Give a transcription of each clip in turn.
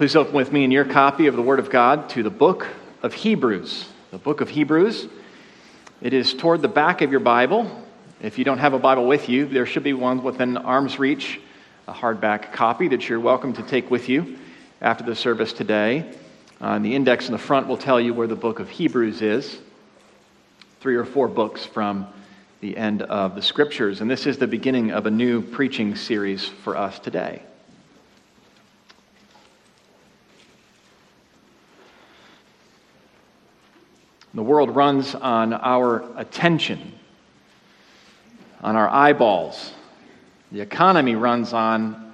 Please open with me in your copy of the Word of God to the book of Hebrews. The book of Hebrews. It is toward the back of your Bible. If you don't have a Bible with you, there should be one within arm's reach, a hardback copy that you're welcome to take with you after the service today. Uh, the index in the front will tell you where the book of Hebrews is. Three or four books from the end of the scriptures. And this is the beginning of a new preaching series for us today. The world runs on our attention, on our eyeballs. The economy runs on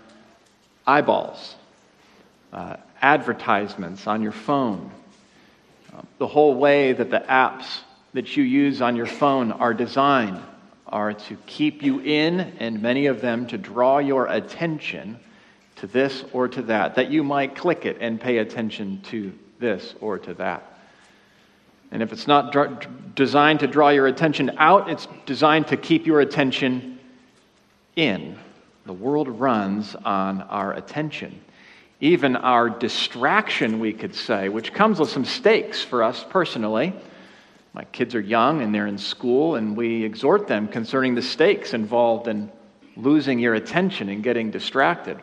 eyeballs, uh, advertisements on your phone. Uh, the whole way that the apps that you use on your phone are designed are to keep you in, and many of them to draw your attention to this or to that, that you might click it and pay attention to this or to that. And if it's not designed to draw your attention out, it's designed to keep your attention in. The world runs on our attention. Even our distraction, we could say, which comes with some stakes for us personally. My kids are young and they're in school, and we exhort them concerning the stakes involved in losing your attention and getting distracted.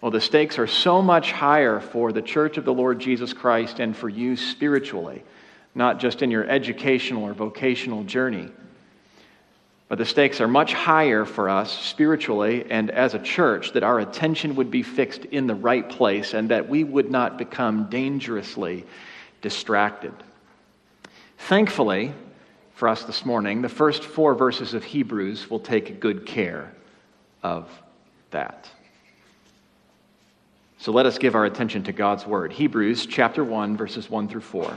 Well, the stakes are so much higher for the church of the Lord Jesus Christ and for you spiritually not just in your educational or vocational journey. But the stakes are much higher for us spiritually and as a church that our attention would be fixed in the right place and that we would not become dangerously distracted. Thankfully, for us this morning, the first four verses of Hebrews will take good care of that. So let us give our attention to God's Word. Hebrews chapter 1, verses 1 through 4.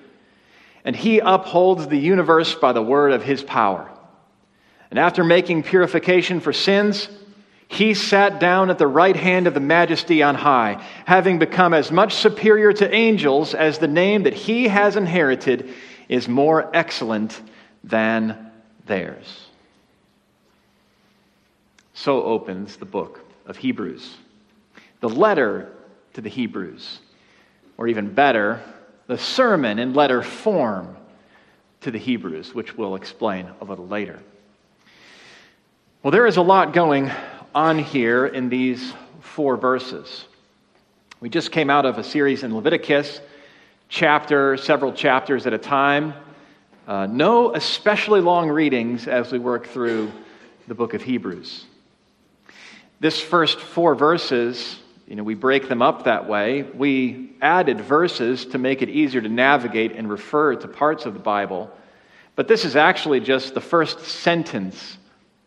and he upholds the universe by the word of his power. And after making purification for sins, he sat down at the right hand of the majesty on high, having become as much superior to angels as the name that he has inherited is more excellent than theirs. So opens the book of Hebrews. The letter to the Hebrews, or even better, the sermon in letter form to the Hebrews, which we'll explain a little later. Well, there is a lot going on here in these four verses. We just came out of a series in Leviticus, chapter, several chapters at a time. Uh, no especially long readings as we work through the book of Hebrews. This first four verses you know, we break them up that way. We added verses to make it easier to navigate and refer to parts of the Bible. But this is actually just the first sentence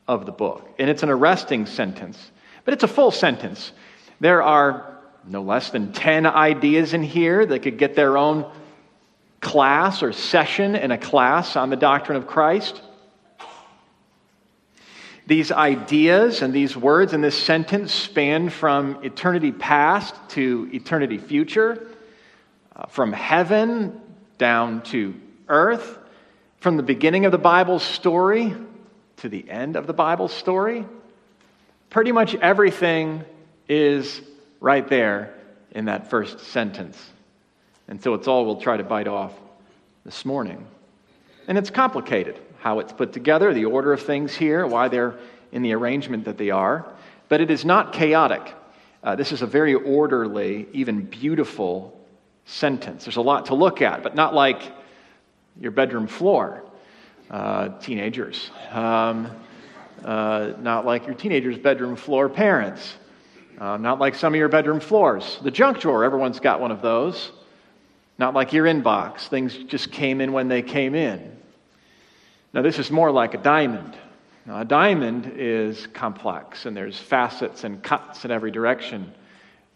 of the book. And it's an arresting sentence, but it's a full sentence. There are no less than 10 ideas in here that could get their own class or session in a class on the doctrine of Christ. These ideas and these words in this sentence span from eternity past to eternity future, uh, from heaven down to earth, from the beginning of the Bible story to the end of the Bible story. Pretty much everything is right there in that first sentence. And so it's all we'll try to bite off this morning. And it's complicated how it's put together, the order of things here, why they're in the arrangement that they are. But it is not chaotic. Uh, this is a very orderly, even beautiful sentence. There's a lot to look at, but not like your bedroom floor, uh, teenagers. Um, uh, not like your teenager's bedroom floor parents. Uh, not like some of your bedroom floors. The junk drawer, everyone's got one of those. Not like your inbox. Things just came in when they came in. Now, this is more like a diamond. Now, a diamond is complex, and there's facets and cuts in every direction,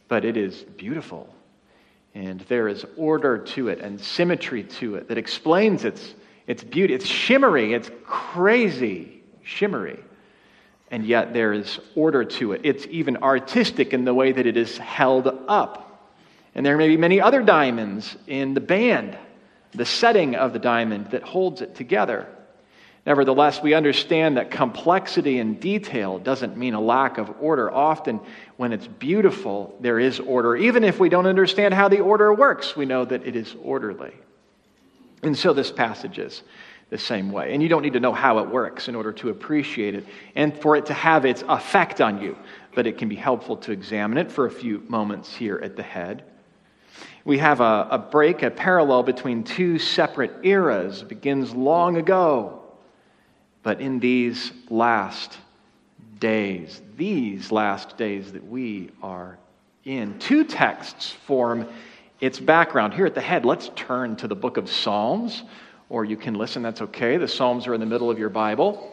but it is beautiful. And there is order to it and symmetry to it that explains its, its beauty. It's shimmery, it's crazy shimmery. And yet there is order to it. It's even artistic in the way that it is held up. And there may be many other diamonds in the band, the setting of the diamond that holds it together. Nevertheless, we understand that complexity and detail doesn't mean a lack of order. Often, when it's beautiful, there is order. Even if we don't understand how the order works, we know that it is orderly. And so, this passage is the same way. And you don't need to know how it works in order to appreciate it and for it to have its effect on you. But it can be helpful to examine it for a few moments here at the head. We have a, a break, a parallel between two separate eras. It begins long ago but in these last days, these last days that we are in, two texts form its background. Here at the head, let's turn to the book of Psalms, or you can listen, that's okay. The Psalms are in the middle of your Bible.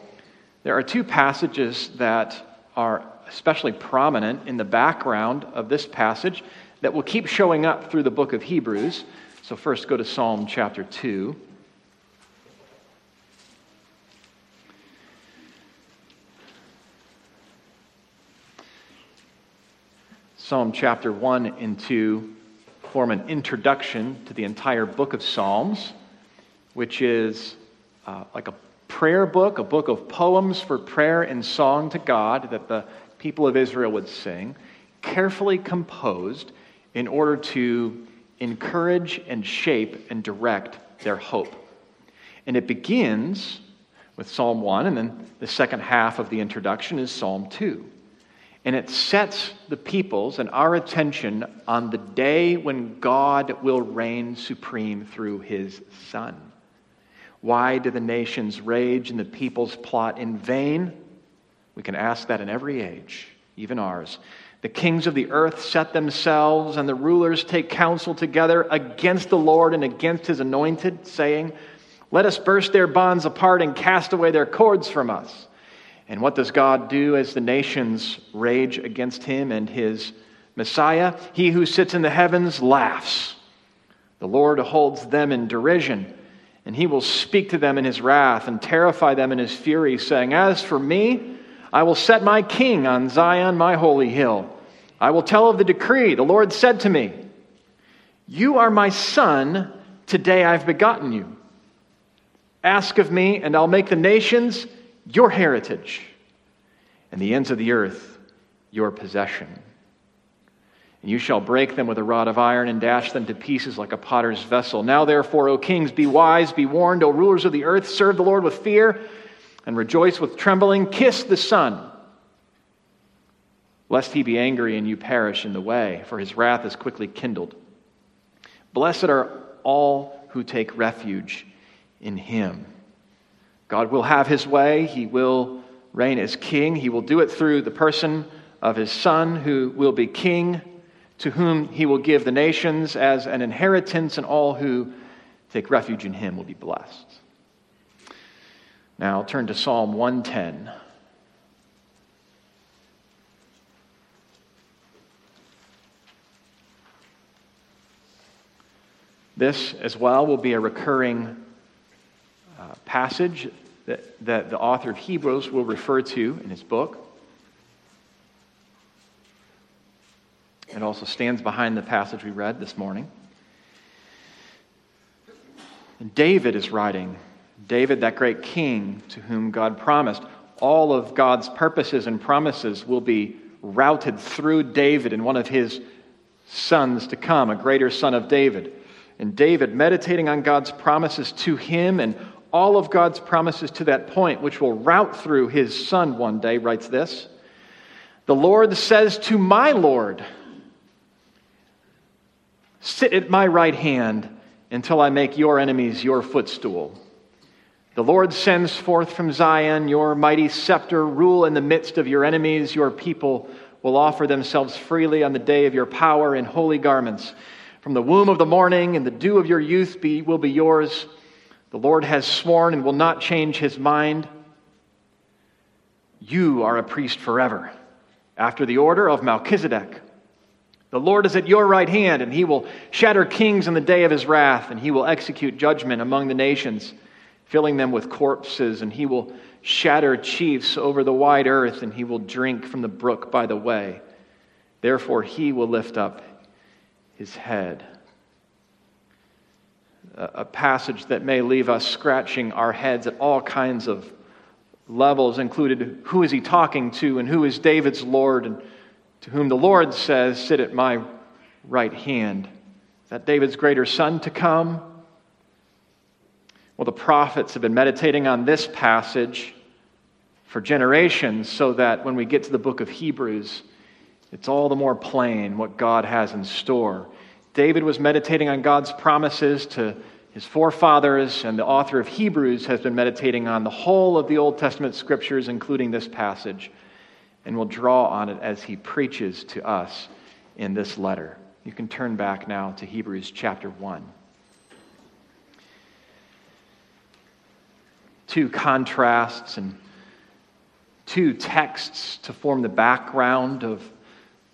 There are two passages that are especially prominent in the background of this passage that will keep showing up through the book of Hebrews. So, first go to Psalm chapter 2. Psalm chapter 1 and 2 form an introduction to the entire book of Psalms, which is uh, like a prayer book, a book of poems for prayer and song to God that the people of Israel would sing, carefully composed in order to encourage and shape and direct their hope. And it begins with Psalm 1, and then the second half of the introduction is Psalm 2. And it sets the people's and our attention on the day when God will reign supreme through his Son. Why do the nations rage and the peoples plot in vain? We can ask that in every age, even ours. The kings of the earth set themselves, and the rulers take counsel together against the Lord and against his anointed, saying, Let us burst their bonds apart and cast away their cords from us. And what does God do as the nations rage against him and his Messiah? He who sits in the heavens laughs. The Lord holds them in derision, and he will speak to them in his wrath and terrify them in his fury, saying, As for me, I will set my king on Zion, my holy hill. I will tell of the decree. The Lord said to me, You are my son. Today I've begotten you. Ask of me, and I'll make the nations your heritage, and the ends of the earth your possession. And you shall break them with a rod of iron and dash them to pieces like a potter's vessel. Now, therefore, O kings, be wise, be warned, O rulers of the earth, serve the Lord with fear and rejoice with trembling. Kiss the Son, lest he be angry and you perish in the way, for his wrath is quickly kindled. Blessed are all who take refuge in him. God will have his way. He will reign as king. He will do it through the person of his son, who will be king, to whom he will give the nations as an inheritance, and all who take refuge in him will be blessed. Now, I'll turn to Psalm 110. This, as well, will be a recurring uh, passage that, that the author of Hebrews will refer to in his book. It also stands behind the passage we read this morning. And David is writing. David, that great king to whom God promised, all of God's purposes and promises will be routed through David and one of his sons to come, a greater son of David. And David, meditating on God's promises to him and all of God's promises to that point, which will route through his son one day, writes this The Lord says to my Lord, Sit at my right hand until I make your enemies your footstool. The Lord sends forth from Zion your mighty scepter, rule in the midst of your enemies. Your people will offer themselves freely on the day of your power in holy garments. From the womb of the morning and the dew of your youth be, will be yours. The Lord has sworn and will not change his mind. You are a priest forever, after the order of Melchizedek. The Lord is at your right hand, and he will shatter kings in the day of his wrath, and he will execute judgment among the nations, filling them with corpses, and he will shatter chiefs over the wide earth, and he will drink from the brook by the way. Therefore, he will lift up his head. A passage that may leave us scratching our heads at all kinds of levels included who is he talking to and who is David's Lord and to whom the Lord says, Sit at my right hand. Is that David's greater son to come? Well, the prophets have been meditating on this passage for generations so that when we get to the book of Hebrews, it's all the more plain what God has in store. David was meditating on God's promises to his forefathers, and the author of Hebrews has been meditating on the whole of the Old Testament scriptures, including this passage, and will draw on it as he preaches to us in this letter. You can turn back now to Hebrews chapter 1. Two contrasts and two texts to form the background of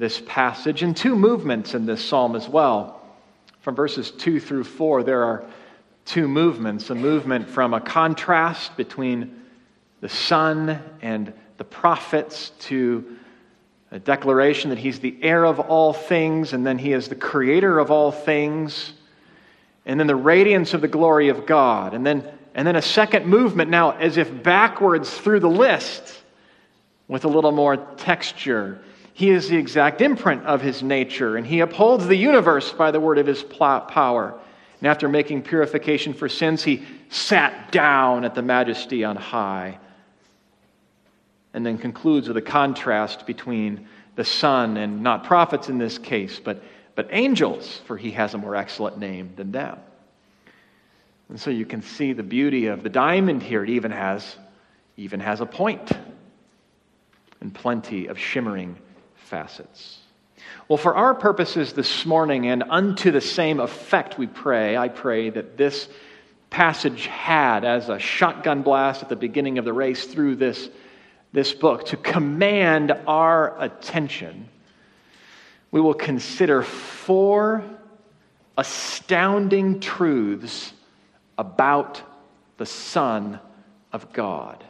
this passage, and two movements in this psalm as well. From verses 2 through 4, there are two movements. A movement from a contrast between the Son and the prophets to a declaration that he's the heir of all things and then he is the creator of all things and then the radiance of the glory of god. And then and then a second movement now as if backwards through the list with a little more texture he is the exact imprint of his nature and he upholds the universe by the word of his power and after making purification for sins, he sat down at the majesty on high. And then concludes with a contrast between the Son and not prophets in this case, but, but angels, for he has a more excellent name than them. And so you can see the beauty of the diamond here. It even has, even has a point and plenty of shimmering facets. Well, for our purposes this morning, and unto the same effect, we pray, I pray that this passage had as a shotgun blast at the beginning of the race through this, this book to command our attention. We will consider four astounding truths about the Son of God.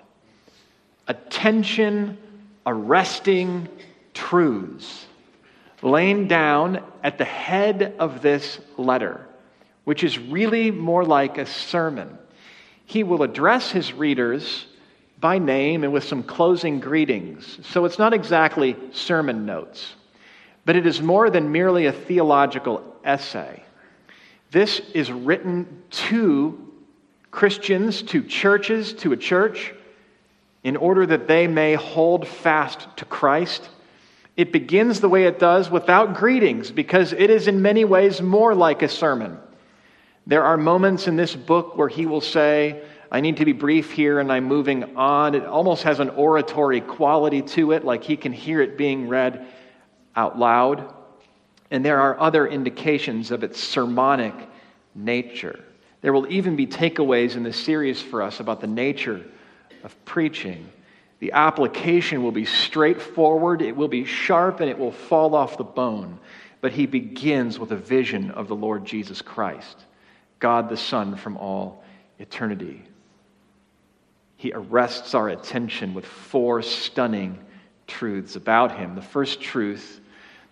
Attention arresting truths laying down at the head of this letter, which is really more like a sermon. He will address his readers by name and with some closing greetings. So it's not exactly sermon notes, but it is more than merely a theological essay. This is written to Christians, to churches, to a church, in order that they may hold fast to Christ it begins the way it does without greetings because it is in many ways more like a sermon. There are moments in this book where he will say, I need to be brief here and I'm moving on. It almost has an oratory quality to it, like he can hear it being read out loud. And there are other indications of its sermonic nature. There will even be takeaways in this series for us about the nature of preaching. The application will be straightforward, it will be sharp, and it will fall off the bone. But he begins with a vision of the Lord Jesus Christ, God the Son from all eternity. He arrests our attention with four stunning truths about him. The first truth,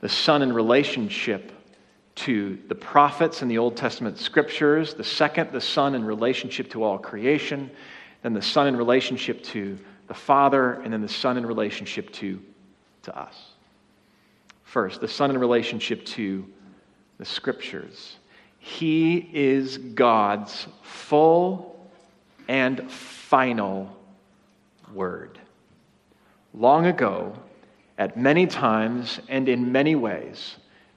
the Son in relationship to the prophets in the Old Testament scriptures. The second, the Son in relationship to all creation. Then the Son in relationship to the Father, and then the Son in relationship to, to us. First, the Son in relationship to the Scriptures. He is God's full and final word. Long ago, at many times and in many ways,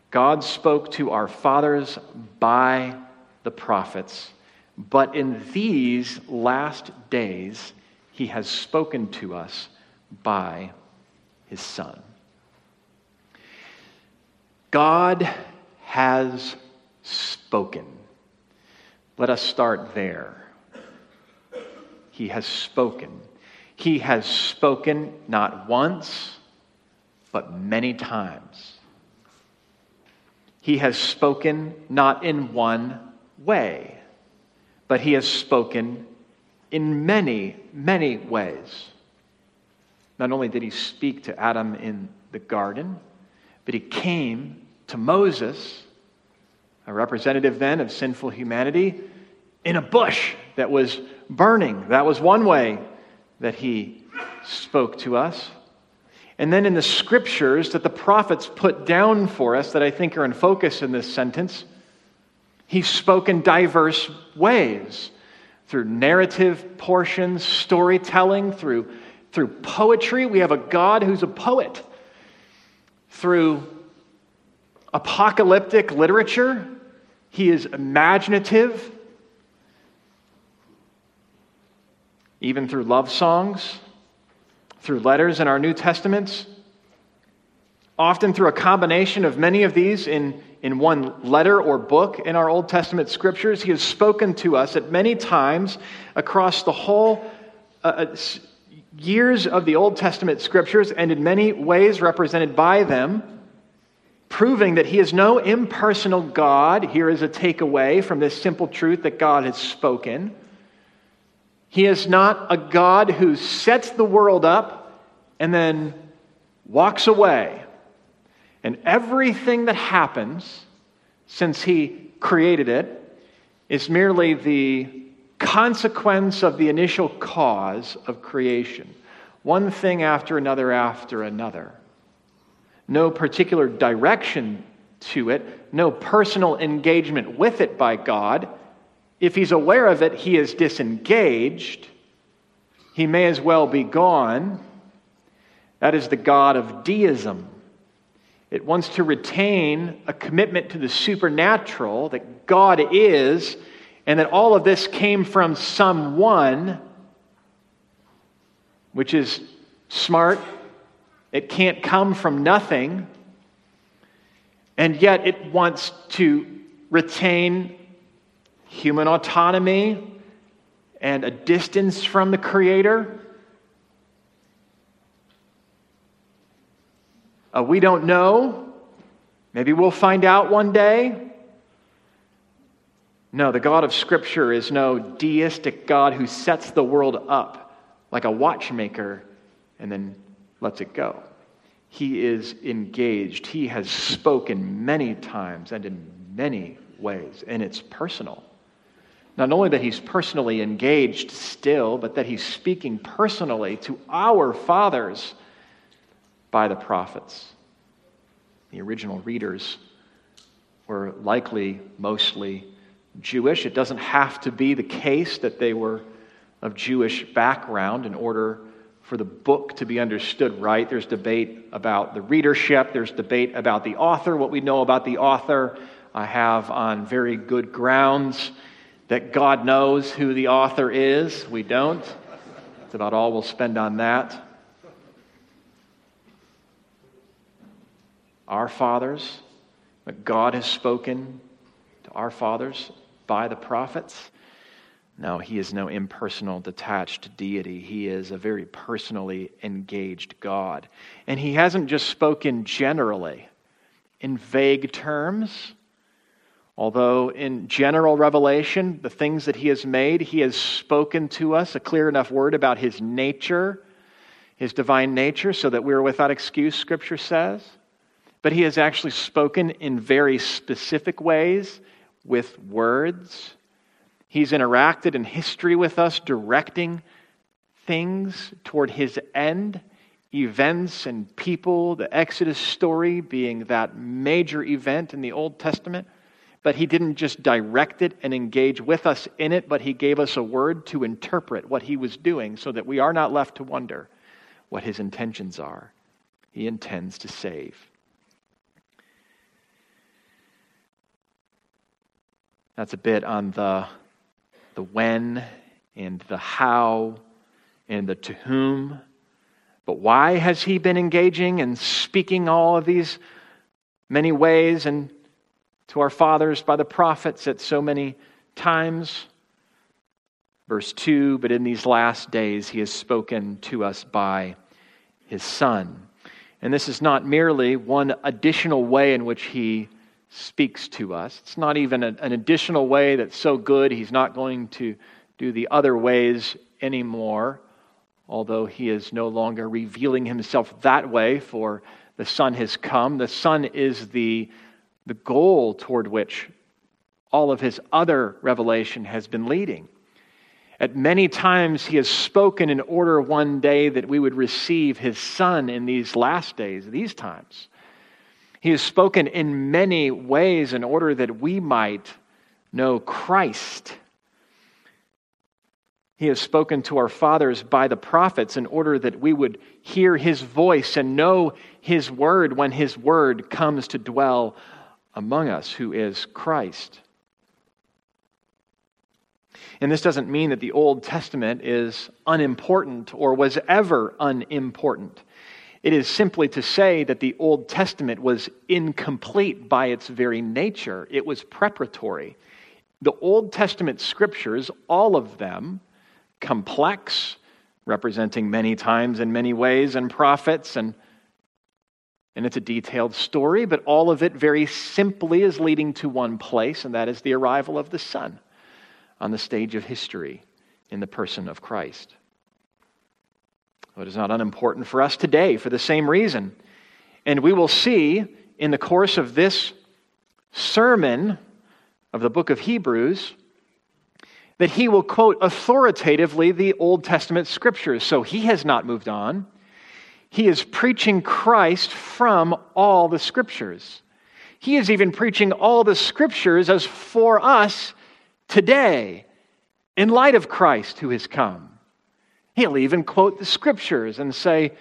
God spoke to our fathers by the prophets, but in these last days, he has spoken to us by his Son. God has spoken. Let us start there. He has spoken. He has spoken not once, but many times. He has spoken not in one way, but he has spoken in many, many ways. Not only did he speak to Adam in the garden, but he came to Moses, a representative then of sinful humanity, in a bush that was burning. That was one way that he spoke to us. And then in the scriptures that the prophets put down for us, that I think are in focus in this sentence, he spoke in diverse ways through narrative portions, storytelling, through, through poetry. We have a God who's a poet. Through apocalyptic literature, he is imaginative. Even through love songs, through letters in our New Testaments, often through a combination of many of these in, in one letter or book in our Old Testament scriptures. He has spoken to us at many times across the whole uh, uh years of the Old Testament scriptures and in many ways represented by them, proving that He is no impersonal God. Here is a takeaway from this simple truth that God has spoken. He is not a God who sets the world up and then walks away. And everything that happens since He created it is merely the consequence of the initial cause of creation. One thing after another after another. No particular direction to it, no personal engagement with it by God if he's aware of it, he is disengaged. He may as well be gone. That is the God of deism. It wants to retain a commitment to the supernatural, that God is, and that all of this came from someone, which is smart. It can't come from nothing. And yet it wants to retain human autonomy and a distance from the Creator. Uh, we don't know. Maybe we'll find out one day. No, the God of Scripture is no deistic God who sets the world up like a watchmaker and then lets it go. He is engaged. He has spoken many times and in many ways, and it's personal. Not only that he's personally engaged still, but that he's speaking personally to our fathers by the prophets. The original readers were likely mostly Jewish. It doesn't have to be the case that they were of Jewish background in order for the book to be understood right. There's debate about the readership, there's debate about the author. What we know about the author, I have on very good grounds that God knows who the author is. We don't. It's about all we'll spend on that. Our fathers, but God has spoken to our fathers by the prophets. No, he is no impersonal, detached deity. He is a very personally engaged God. And he hasn't just spoken generally in vague terms. Although in general revelation, the things that he has made, he has spoken to us a clear enough word about his nature, his divine nature, so that we are without excuse, Scripture says. But he has actually spoken in very specific ways with words. He's interacted in history with us, directing things toward his end, events and people, the Exodus story being that major event in the Old Testament. But he didn't just direct it and engage with us in it, but he gave us a word to interpret what he was doing so that we are not left to wonder what his intentions are. He intends to save. That's a bit on the, the when and the how and the to whom. But why has he been engaging and speaking all of these many ways and to our fathers by the prophets at so many times. Verse 2 But in these last days he has spoken to us by his Son. And this is not merely one additional way in which he speaks to us. It's not even an additional way that's so good he's not going to do the other ways anymore, although he is no longer revealing himself that way, for the Son has come. The Son is the, the goal toward which all of his other revelation has been leading. At many times, he has spoken in order one day that we would receive his Son in these last days, these times. He has spoken in many ways in order that we might know Christ. He has spoken to our fathers by the prophets in order that we would hear his voice and know his word when his word comes to dwell among us, who is Christ. And this doesn't mean that the Old Testament is unimportant or was ever unimportant. It is simply to say that the Old Testament was incomplete by its very nature, it was preparatory. The Old Testament scriptures, all of them, complex, representing many times in many ways and prophets and and it's a detailed story, but all of it very simply is leading to one place, and that is the arrival of the Son on the stage of history in the person of Christ. It is not unimportant for us today for the same reason. And we will see in the course of this sermon of the book of Hebrews that he will quote authoritatively the Old Testament scriptures. So he has not moved on. He is preaching Christ from all the scriptures. He is even preaching all the scriptures as for us today in light of Christ who has come. He'll even quote the scriptures and say,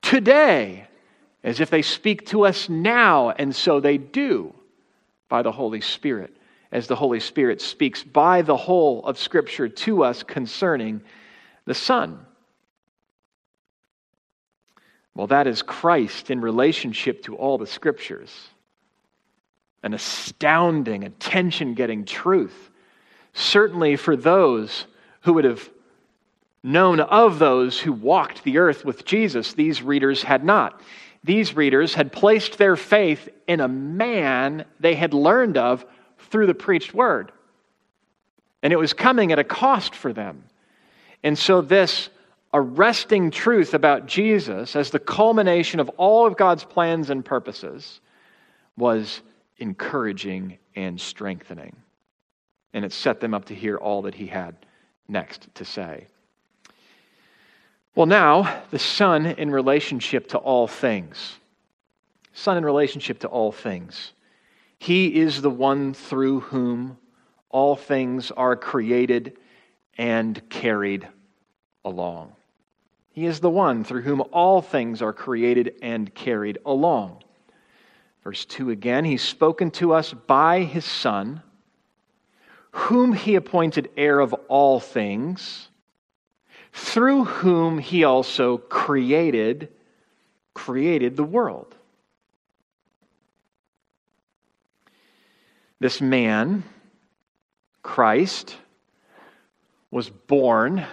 today, as if they speak to us now, and so they do by the Holy Spirit, as the Holy Spirit speaks by the whole of Scripture to us concerning the Son. Well, that is Christ in relationship to all the Scriptures. An astounding, attention getting truth. Certainly for those who would have known of those who walked the earth with Jesus, these readers had not. These readers had placed their faith in a man they had learned of through the preached word. And it was coming at a cost for them. And so, this arresting truth about Jesus as the culmination of all of God's plans and purposes was encouraging and strengthening. And it set them up to hear all that he had next to say. Well, now, the Son in relationship to all things. Son in relationship to all things. He is the one through whom all things are created and carried along. He is the one through whom all things are created and carried along. Verse 2 again, He's spoken to us by His Son, whom He appointed heir of all things through whom he also created created the world. This man, Christ, was born,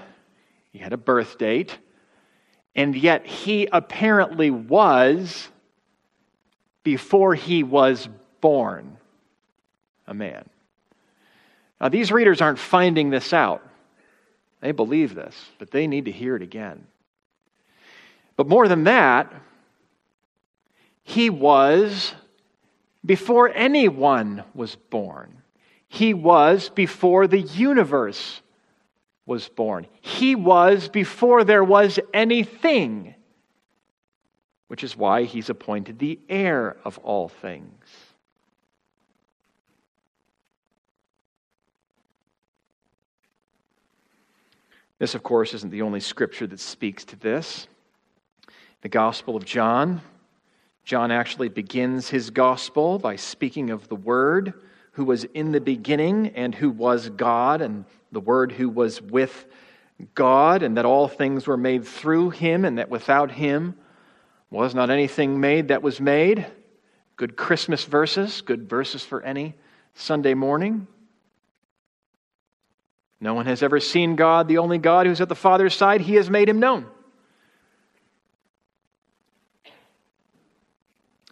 he had a birth date, and yet he apparently was, before he was born, a man. Now, these readers aren't finding this out. They believe this, but they need to hear it again. But more than that, he was before anyone was born. He was before the universe was born. He was before there was anything, which is why he's appointed the heir of all things. This, of course, isn't the only scripture that speaks to this. The Gospel of John. John actually begins his gospel by speaking of the Word who was in the beginning and who was God, and the Word who was with God, and that all things were made through him, and that without him was not anything made that was made. Good Christmas verses, good verses for any Sunday morning. No one has ever seen God, the only God who's at the Father's side. He has made him known.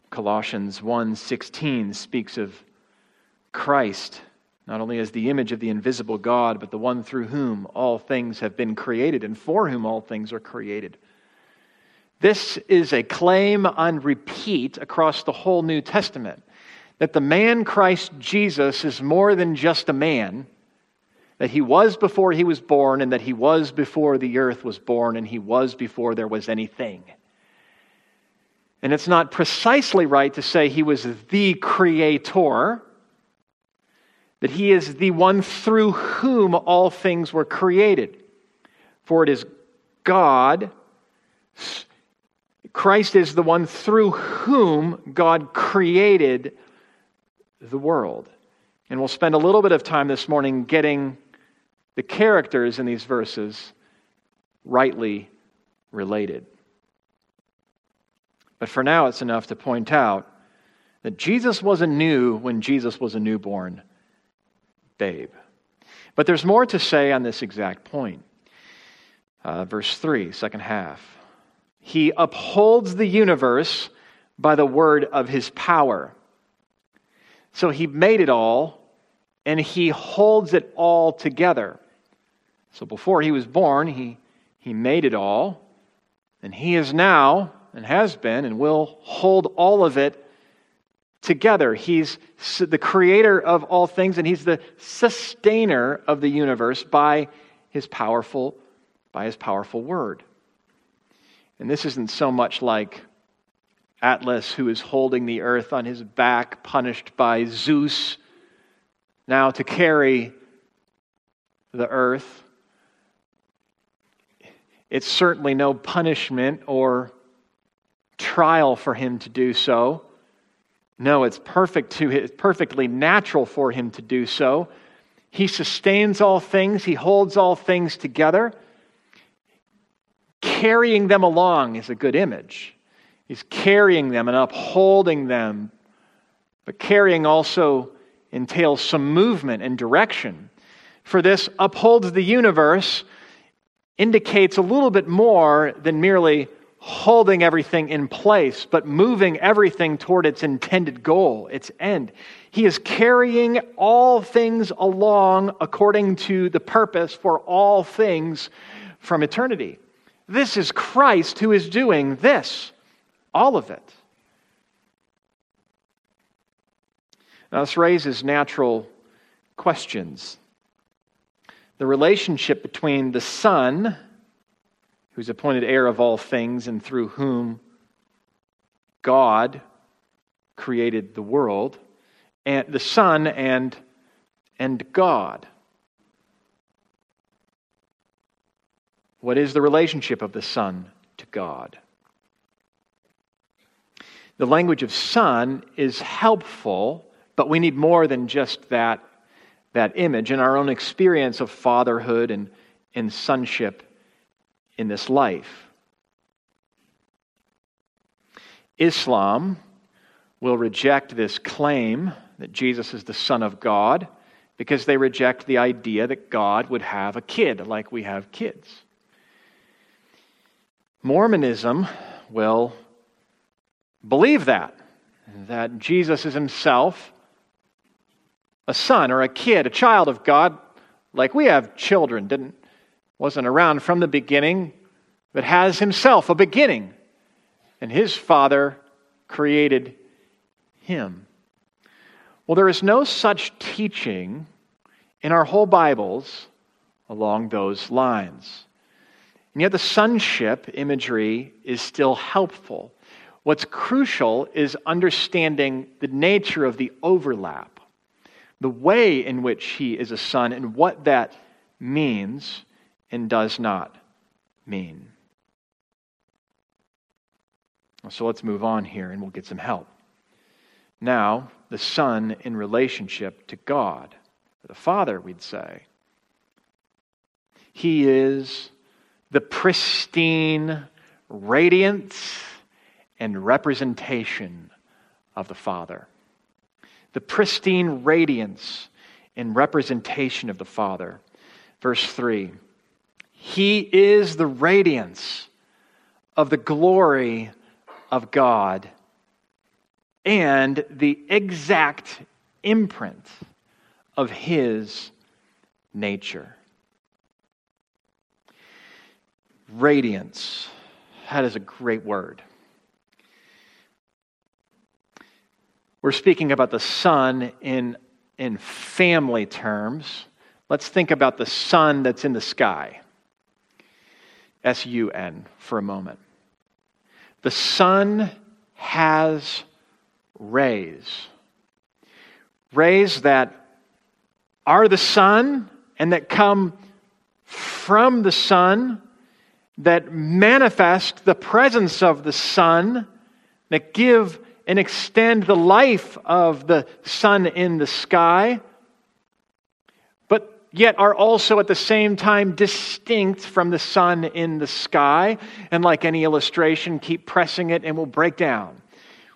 Colossians 1:16 speaks of Christ not only as the image of the invisible God, but the one through whom all things have been created and for whom all things are created. This is a claim on repeat across the whole New Testament that the man Christ Jesus is more than just a man, that he was before he was born, and that he was before the earth was born, and he was before there was anything. And it's not precisely right to say he was the creator, that he is the one through whom all things were created. For it is God Christ is the one through whom God created the world. And we'll spend a little bit of time this morning getting the characters in these verses rightly related. But for now, it's enough to point out that Jesus wasn't new when Jesus was a newborn babe. But there's more to say on this exact point. Uh, verse 3, second half. He upholds the universe by the word of his power. So he made it all, and he holds it all together. So before he was born, he, he made it all, and he is now, and has been, and will hold all of it together. He's the creator of all things, and he's the sustainer of the universe by his powerful, by his powerful word. And this isn't so much like Atlas, who is holding the earth on his back, punished by Zeus, now to carry the earth. It's certainly no punishment or trial for him to do so. No, it's perfect to it's perfectly natural for him to do so. He sustains all things, he holds all things together carrying them along is a good image. He's carrying them and upholding them. But carrying also entails some movement and direction. For this upholds the universe indicates a little bit more than merely holding everything in place, but moving everything toward its intended goal, its end. He is carrying all things along according to the purpose for all things from eternity. This is Christ who is doing this, all of it. Now, this raises natural questions. The relationship between the Son, who's appointed heir of all things and through whom God created the world, and the Son and, and God. What is the relationship of the Son to God? The language of Son is helpful, but we need more than just that, that image in our own experience of fatherhood and, and sonship in this life. Islam will reject this claim that Jesus is the Son of God because they reject the idea that God would have a kid like we have kids. Mormonism will believe that, that Jesus is himself a son or a kid, a child of God, like we have children, didn't wasn't around from the beginning, but has himself a beginning. And his father created him. Well, there is no such teaching in our whole Bibles along those lines. And yet, the sonship imagery is still helpful. What's crucial is understanding the nature of the overlap, the way in which he is a son, and what that means and does not mean. So let's move on here and we'll get some help. Now, the Son in relationship to God, the Father, we'd say. He is the pristine radiance and representation of the Father. The pristine radiance and representation of the Father. Verse 3 He is the radiance of the glory of God and the exact imprint of His nature. Radiance. That is a great word. We're speaking about the sun in, in family terms. Let's think about the sun that's in the sky. S U N for a moment. The sun has rays. Rays that are the sun and that come from the sun, that manifest the presence of the sun, that give and extend the life of the sun in the sky, but yet are also at the same time distinct from the sun in the sky. And like any illustration, keep pressing it and will break down,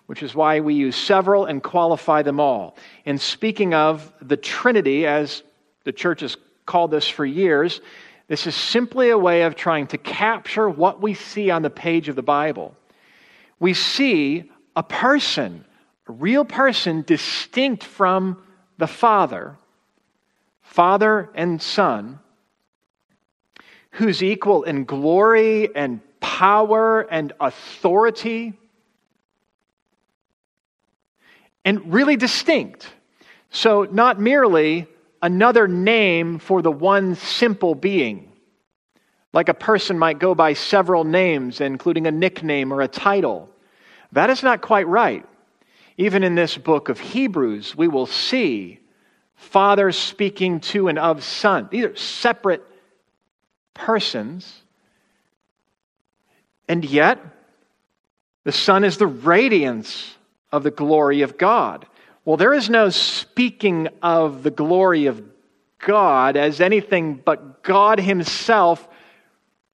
which is why we use several and qualify them all. In speaking of the Trinity, as the church has called this for years, this is simply a way of trying to capture what we see on the page of the Bible. We see a person, a real person distinct from the Father, Father and Son, who's equal in glory and power and authority, and really distinct. So, not merely another name for the one simple being, like a person might go by several names, including a nickname or a title. That is not quite right. Even in this book of Hebrews, we will see Father speaking to and of Son. These are separate persons. And yet, the Son is the radiance of the glory of God. Well, there is no speaking of the glory of God as anything but God Himself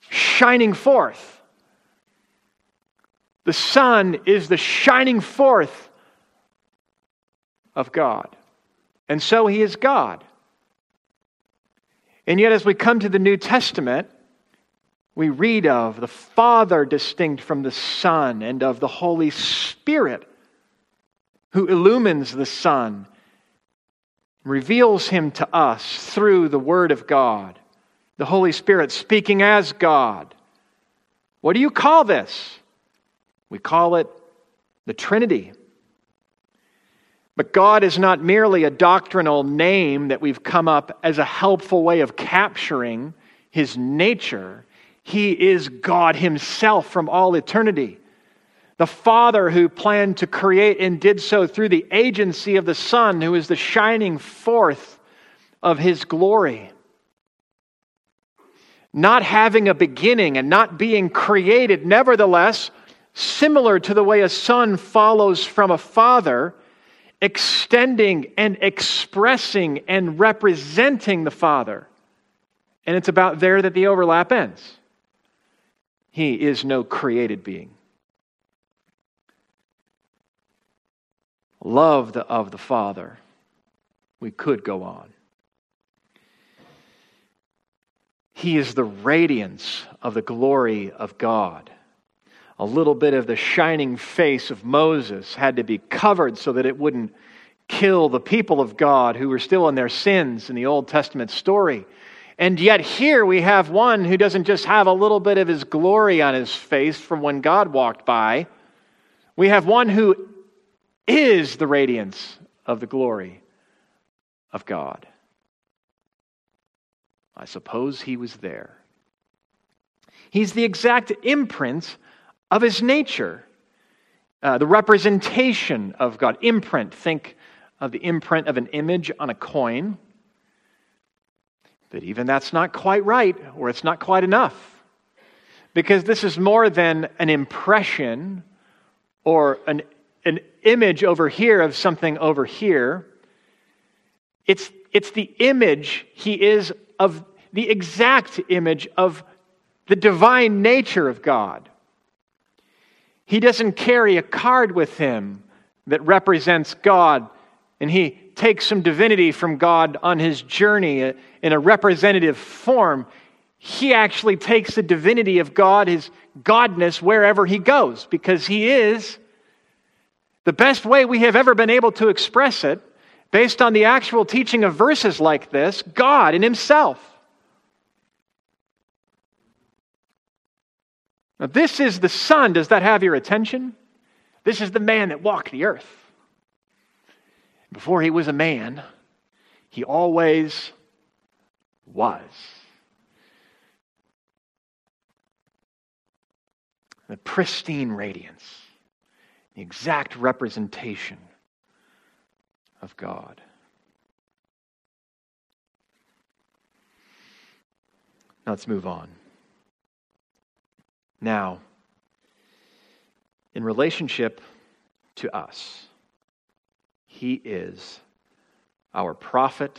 shining forth. The Son is the shining forth of God. And so he is God. And yet, as we come to the New Testament, we read of the Father distinct from the Son and of the Holy Spirit who illumines the Son, reveals him to us through the Word of God. The Holy Spirit speaking as God. What do you call this? We call it the Trinity. But God is not merely a doctrinal name that we've come up as a helpful way of capturing his nature. He is God himself from all eternity. The Father who planned to create and did so through the agency of the Son, who is the shining forth of his glory. Not having a beginning and not being created, nevertheless, similar to the way a son follows from a father, extending and expressing and representing the father. And it's about there that the overlap ends. He is no created being. Loved of the Father. We could go on. He is the radiance of the glory of God a little bit of the shining face of Moses had to be covered so that it wouldn't kill the people of God who were still in their sins in the Old Testament story. And yet, here we have one who doesn't just have a little bit of his glory on his face from when God walked by. We have one who is the radiance of the glory of God. I suppose he was there. He's the exact imprint of his nature. Uh, the representation of God. Imprint. Think of the imprint of an image on a coin. But even that's not quite right, or it's not quite enough. Because this is more than an impression or an, an image over here of something over here. It's, it's the image he is of the exact image of the divine nature of God. He doesn't carry a card with him that represents God and he takes some divinity from God on his journey in a representative form, he actually takes the divinity of God, his godness, wherever he goes, because he is the best way we have ever been able to express it, based on the actual teaching of verses like this, God in himself. Now, this is the Son. Does that have your attention? This is the man that walked the earth. Before he was a man, he always was. The pristine radiance, the exact representation of God. Now let's move on. Now, in relationship to us, he is our prophet,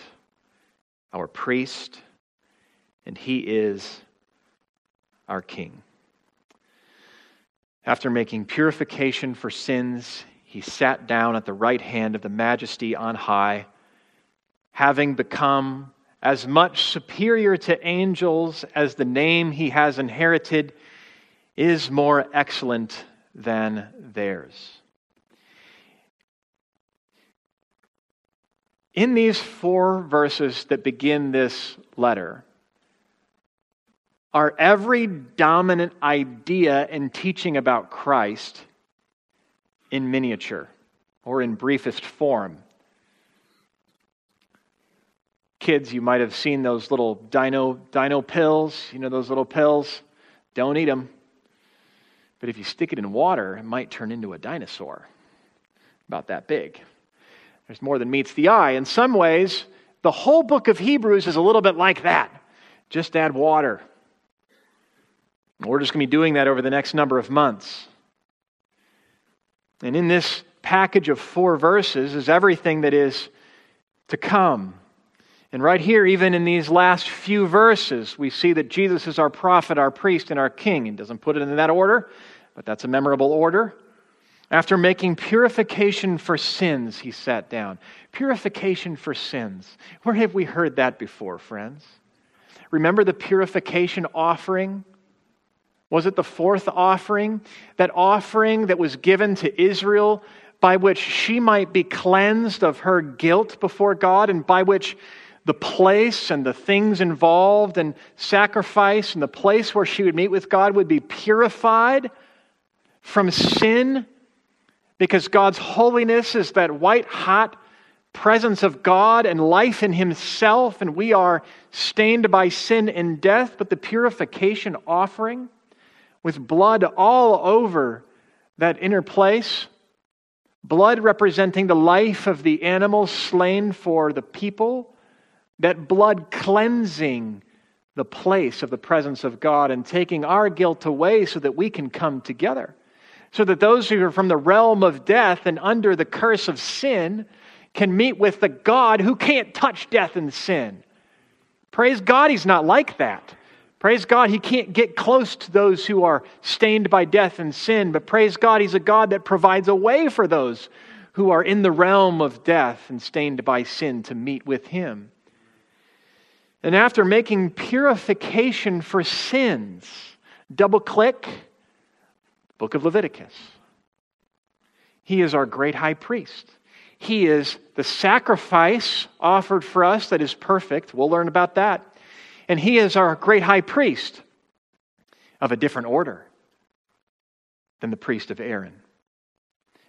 our priest, and he is our king. After making purification for sins, he sat down at the right hand of the majesty on high, having become as much superior to angels as the name he has inherited is more excellent than theirs. In these four verses that begin this letter, are every dominant idea and teaching about Christ in miniature or in briefest form. Kids, you might have seen those little dino, dino pills. You know those little pills? Don't eat them. But if you stick it in water, it might turn into a dinosaur about that big. There's more than meets the eye. In some ways, the whole book of Hebrews is a little bit like that. Just add water. We're just going to be doing that over the next number of months. And in this package of four verses is everything that is to come. And right here, even in these last few verses, we see that Jesus is our prophet, our priest, and our king. He doesn't put it in that order, but that's a memorable order. After making purification for sins, he sat down. Purification for sins. Where have we heard that before, friends? Remember the purification offering? Was it the fourth offering? That offering that was given to Israel by which she might be cleansed of her guilt before God and by which the place and the things involved and sacrifice and the place where she would meet with God would be purified from sin because God's holiness is that white hot presence of God and life in Himself, and we are stained by sin and death. But the purification offering, with blood all over that inner place, blood representing the life of the animal slain for the people that blood cleansing the place of the presence of God and taking our guilt away so that we can come together. So that those who are from the realm of death and under the curse of sin can meet with the God who can't touch death and sin. Praise God, He's not like that. Praise God, He can't get close to those who are stained by death and sin, but praise God, He's a God that provides a way for those who are in the realm of death and stained by sin to meet with Him. And after making purification for sins, double click, book of Leviticus. He is our great high priest. He is the sacrifice offered for us that is perfect. We'll learn about that. And he is our great high priest of a different order than the priest of Aaron.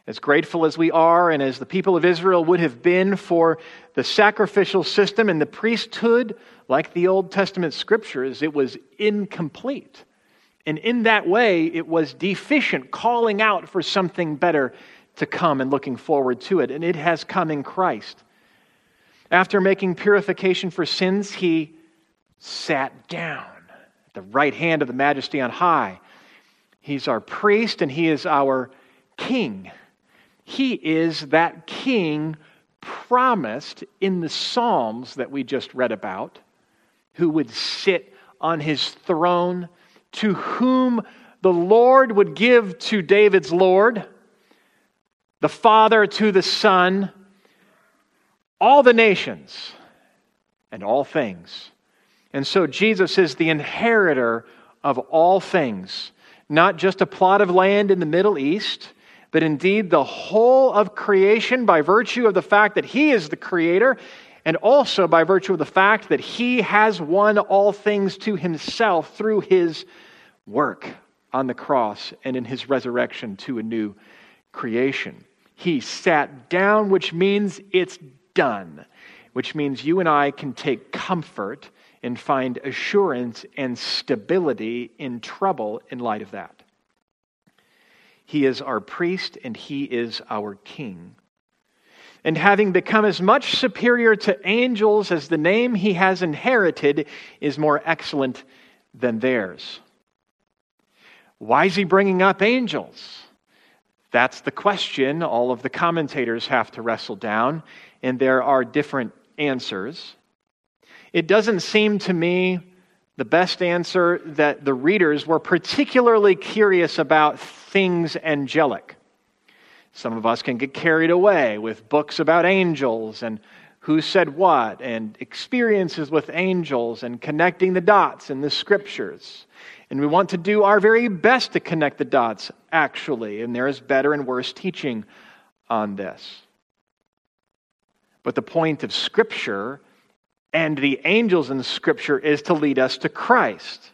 As grateful as we are, and as the people of Israel would have been for the sacrificial system and the priesthood, like the Old Testament scriptures, it was incomplete. And in that way, it was deficient, calling out for something better to come and looking forward to it. And it has come in Christ. After making purification for sins, he sat down at the right hand of the majesty on high. He's our priest and he is our king. He is that king promised in the Psalms that we just read about, who would sit on his throne, to whom the Lord would give to David's Lord, the Father to the Son, all the nations and all things. And so Jesus is the inheritor of all things, not just a plot of land in the Middle East, but indeed the whole of creation by virtue of the fact that He is the creator and also by virtue of the fact that He has won all things to Himself through His work on the cross and in His resurrection to a new creation. He sat down, which means it's done, which means you and I can take comfort and find assurance and stability in trouble in light of that. He is our priest and he is our king. And having become as much superior to angels as the name he has inherited is more excellent than theirs. Why is he bringing up angels? That's the question all of the commentators have to wrestle down, and there are different answers. It doesn't seem to me the best answer that the readers were particularly curious about things angelic. Some of us can get carried away with books about angels and who said what and experiences with angels and connecting the dots in the scriptures. And we want to do our very best to connect the dots, actually, and there is better and worse teaching on this. But the point of Scripture and the angels in Scripture is to lead us to Christ.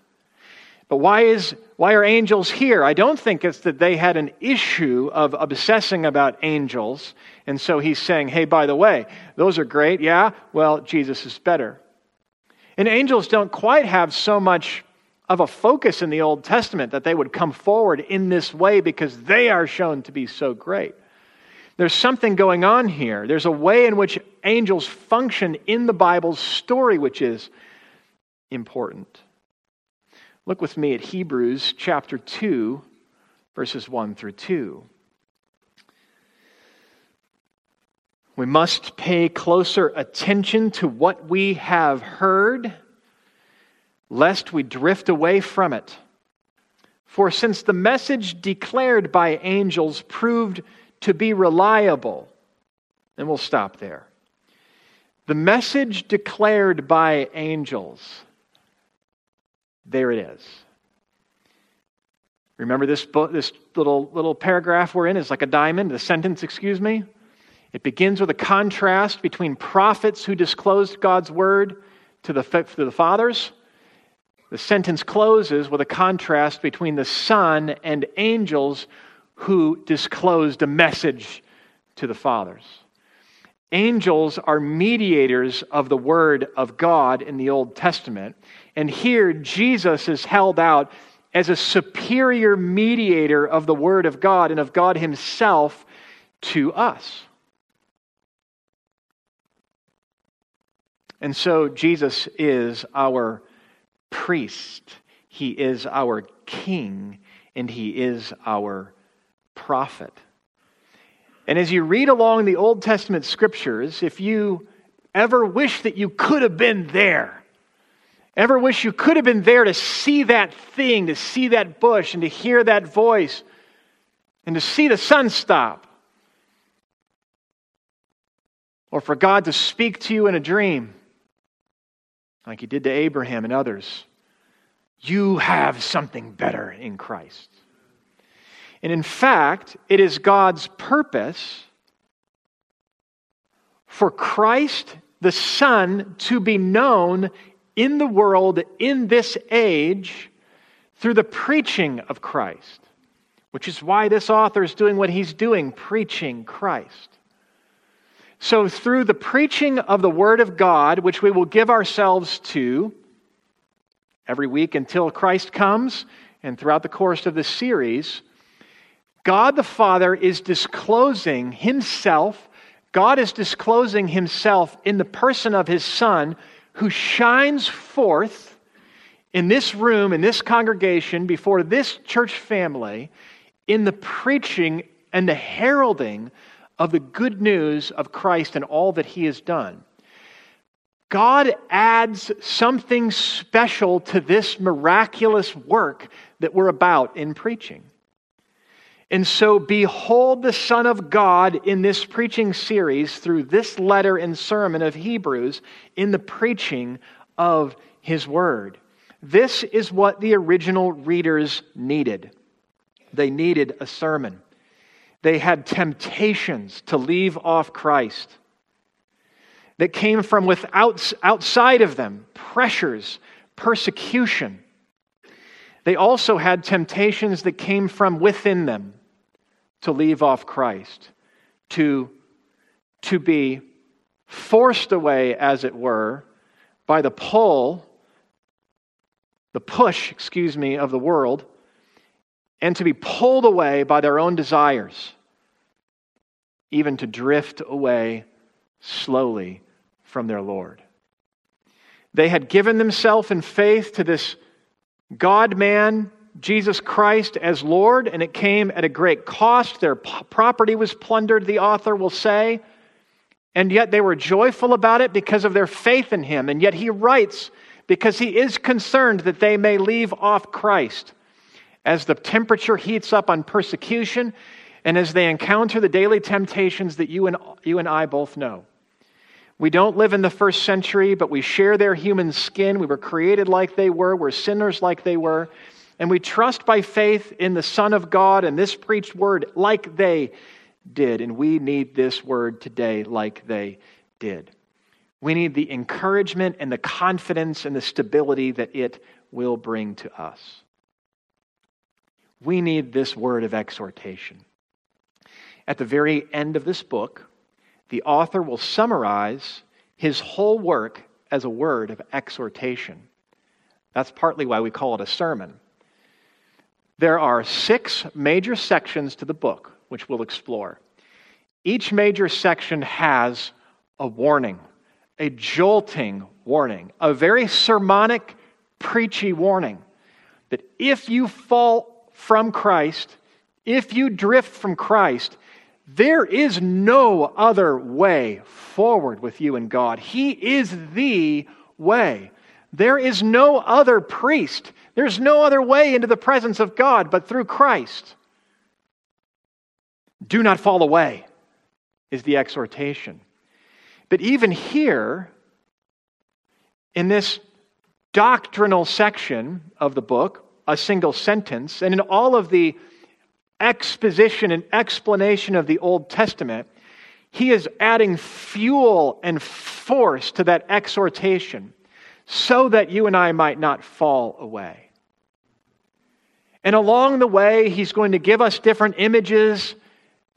But why, is, why are angels here? I don't think it's that they had an issue of obsessing about angels. And so he's saying, hey, by the way, those are great. Yeah, well, Jesus is better. And angels don't quite have so much of a focus in the Old Testament that they would come forward in this way because they are shown to be so great. There's something going on here. There's a way in which angels function in the Bible's story, which is important. Look with me at Hebrews chapter 2, verses 1 through 2. We must pay closer attention to what we have heard, lest we drift away from it. For since the message declared by angels proved to be reliable. And we'll stop there. The message declared by angels, there it is. Remember this, this little, little paragraph we're in is like a diamond, the sentence, excuse me. It begins with a contrast between prophets who disclosed God's word to the, to the fathers. The sentence closes with a contrast between the Son and angels who disclosed a message to the fathers. Angels are mediators of the Word of God in the Old Testament. And here, Jesus is held out as a superior mediator of the Word of God and of God Himself to us. And so, Jesus is our priest, He is our king, and He is our prophet. And as you read along the Old Testament scriptures, if you ever wish that you could have been there, ever wish you could have been there to see that thing, to see that bush, and to hear that voice, and to see the sun stop, or for God to speak to you in a dream, like He did to Abraham and others, you have something better in Christ. And in fact, it is God's purpose for Christ, the Son, to be known in the world in this age through the preaching of Christ, which is why this author is doing what he's doing, preaching Christ. So, through the preaching of the Word of God, which we will give ourselves to every week until Christ comes, and throughout the course of this series, God the Father is disclosing himself. God is disclosing himself in the person of his Son, who shines forth in this room, in this congregation, before this church family, in the preaching and the heralding of the good news of Christ and all that he has done. God adds something special to this miraculous work that we're about in preaching. And so, behold the Son of God in this preaching series through this letter and sermon of Hebrews in the preaching of His Word. This is what the original readers needed. They needed a sermon. They had temptations to leave off Christ that came from without, outside of them pressures, persecution. They also had temptations that came from within them to leave off Christ, to, to be forced away, as it were, by the pull, the push, excuse me, of the world, and to be pulled away by their own desires even to drift away slowly from their Lord. They had given themselves in faith to this God man, Jesus Christ, as Lord, and it came at a great cost. Their property was plundered, the author will say, and yet they were joyful about it because of their faith in Him. And yet he writes, because he is concerned that they may leave off Christ. As the temperature heats up on persecution, and as they encounter the daily temptations that you and, you and I both know. We don't live in the first century, but we share their human skin. We were created like they were, we're sinners like they were, and we trust by faith in the Son of God and this preached word like they did. And we need this word today like they did. We need the encouragement and the confidence and the stability that it will bring to us. We need this word of exhortation. At the very end of this book, the author will summarize his whole work as a word of exhortation. That's partly why we call it a sermon. There are six major sections to the book, which we'll explore. Each major section has a warning, a jolting warning, a very sermonic, preachy warning that if you fall from Christ, if you drift from Christ, there is no other way forward with you and God. He is the way. There is no other priest. There's no other way into the presence of God but through Christ. Do not fall away, is the exhortation. But even here, in this doctrinal section of the book, a single sentence, and in all of the exposition and explanation of the Old Testament, he is adding fuel and force to that exhortation so that you and I might not fall away. And along the way, he's going to give us different images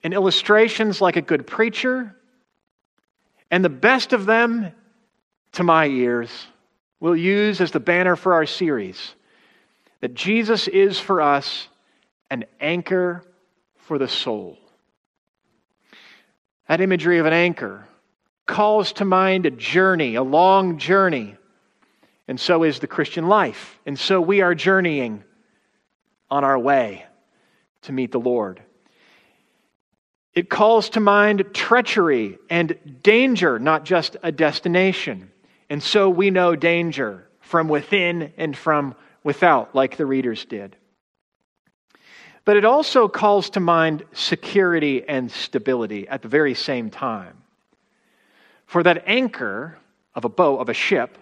and illustrations like a good preacher. And the best of them, to my ears, we'll use as the banner for our series that Jesus is for us an anchor for the soul. That imagery of an anchor calls to mind a journey, a long journey. And so is the Christian life. And so we are journeying on our way to meet the Lord. It calls to mind treachery and danger, not just a destination. And so we know danger from within and from without, like the readers did. But it also calls to mind security and stability at the very same time. For that anchor of a boat, of a ship,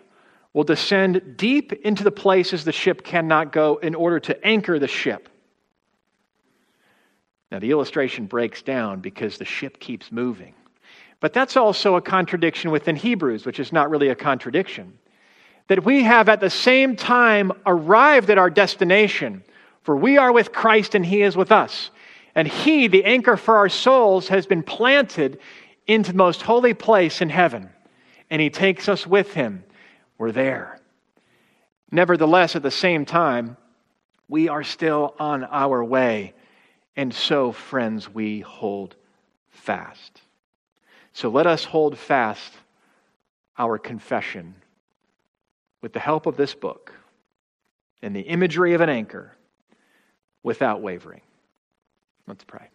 will descend deep into the places the ship cannot go in order to anchor the ship. Now, the illustration breaks down because the ship keeps moving. But that's also a contradiction within Hebrews, which is not really a contradiction. That we have at the same time arrived at our destination, for we are with Christ and he is with us. And he, the anchor for our souls, has been planted into the most holy place in heaven. And he takes us with him. We're there. Nevertheless, at the same time, we are still on our way. And so, friends, we hold fast. So let us hold fast our confession with the help of this book and the imagery of an anchor without wavering. Let's pray.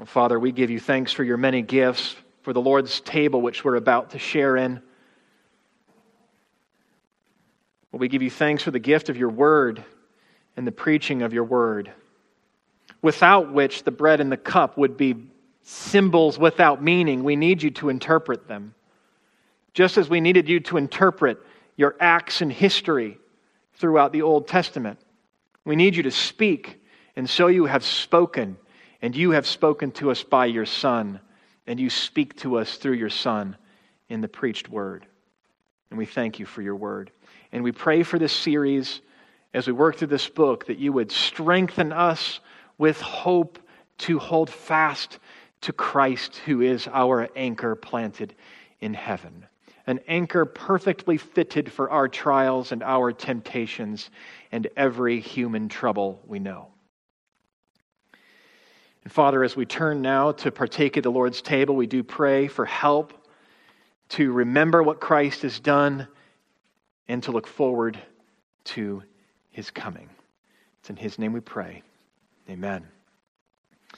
Oh, Father, we give you thanks for your many gifts, for the Lord's table which we're about to share in. Well, we give you thanks for the gift of your word and the preaching of your word, without which the bread and the cup would be symbols without meaning. We need you to interpret them. Just as we needed you to interpret your acts in history throughout the Old Testament, we need you to speak. And so you have spoken, and you have spoken to us by your Son, and you speak to us through your Son in the preached word. And we thank you for your word. And we pray for this series as we work through this book that you would strengthen us with hope to hold fast to Christ, who is our anchor planted in heaven. An anchor perfectly fitted for our trials and our temptations and every human trouble we know. And Father, as we turn now to partake of the Lord's table, we do pray for help to remember what Christ has done and to look forward to his coming. It's in his name we pray. Amen.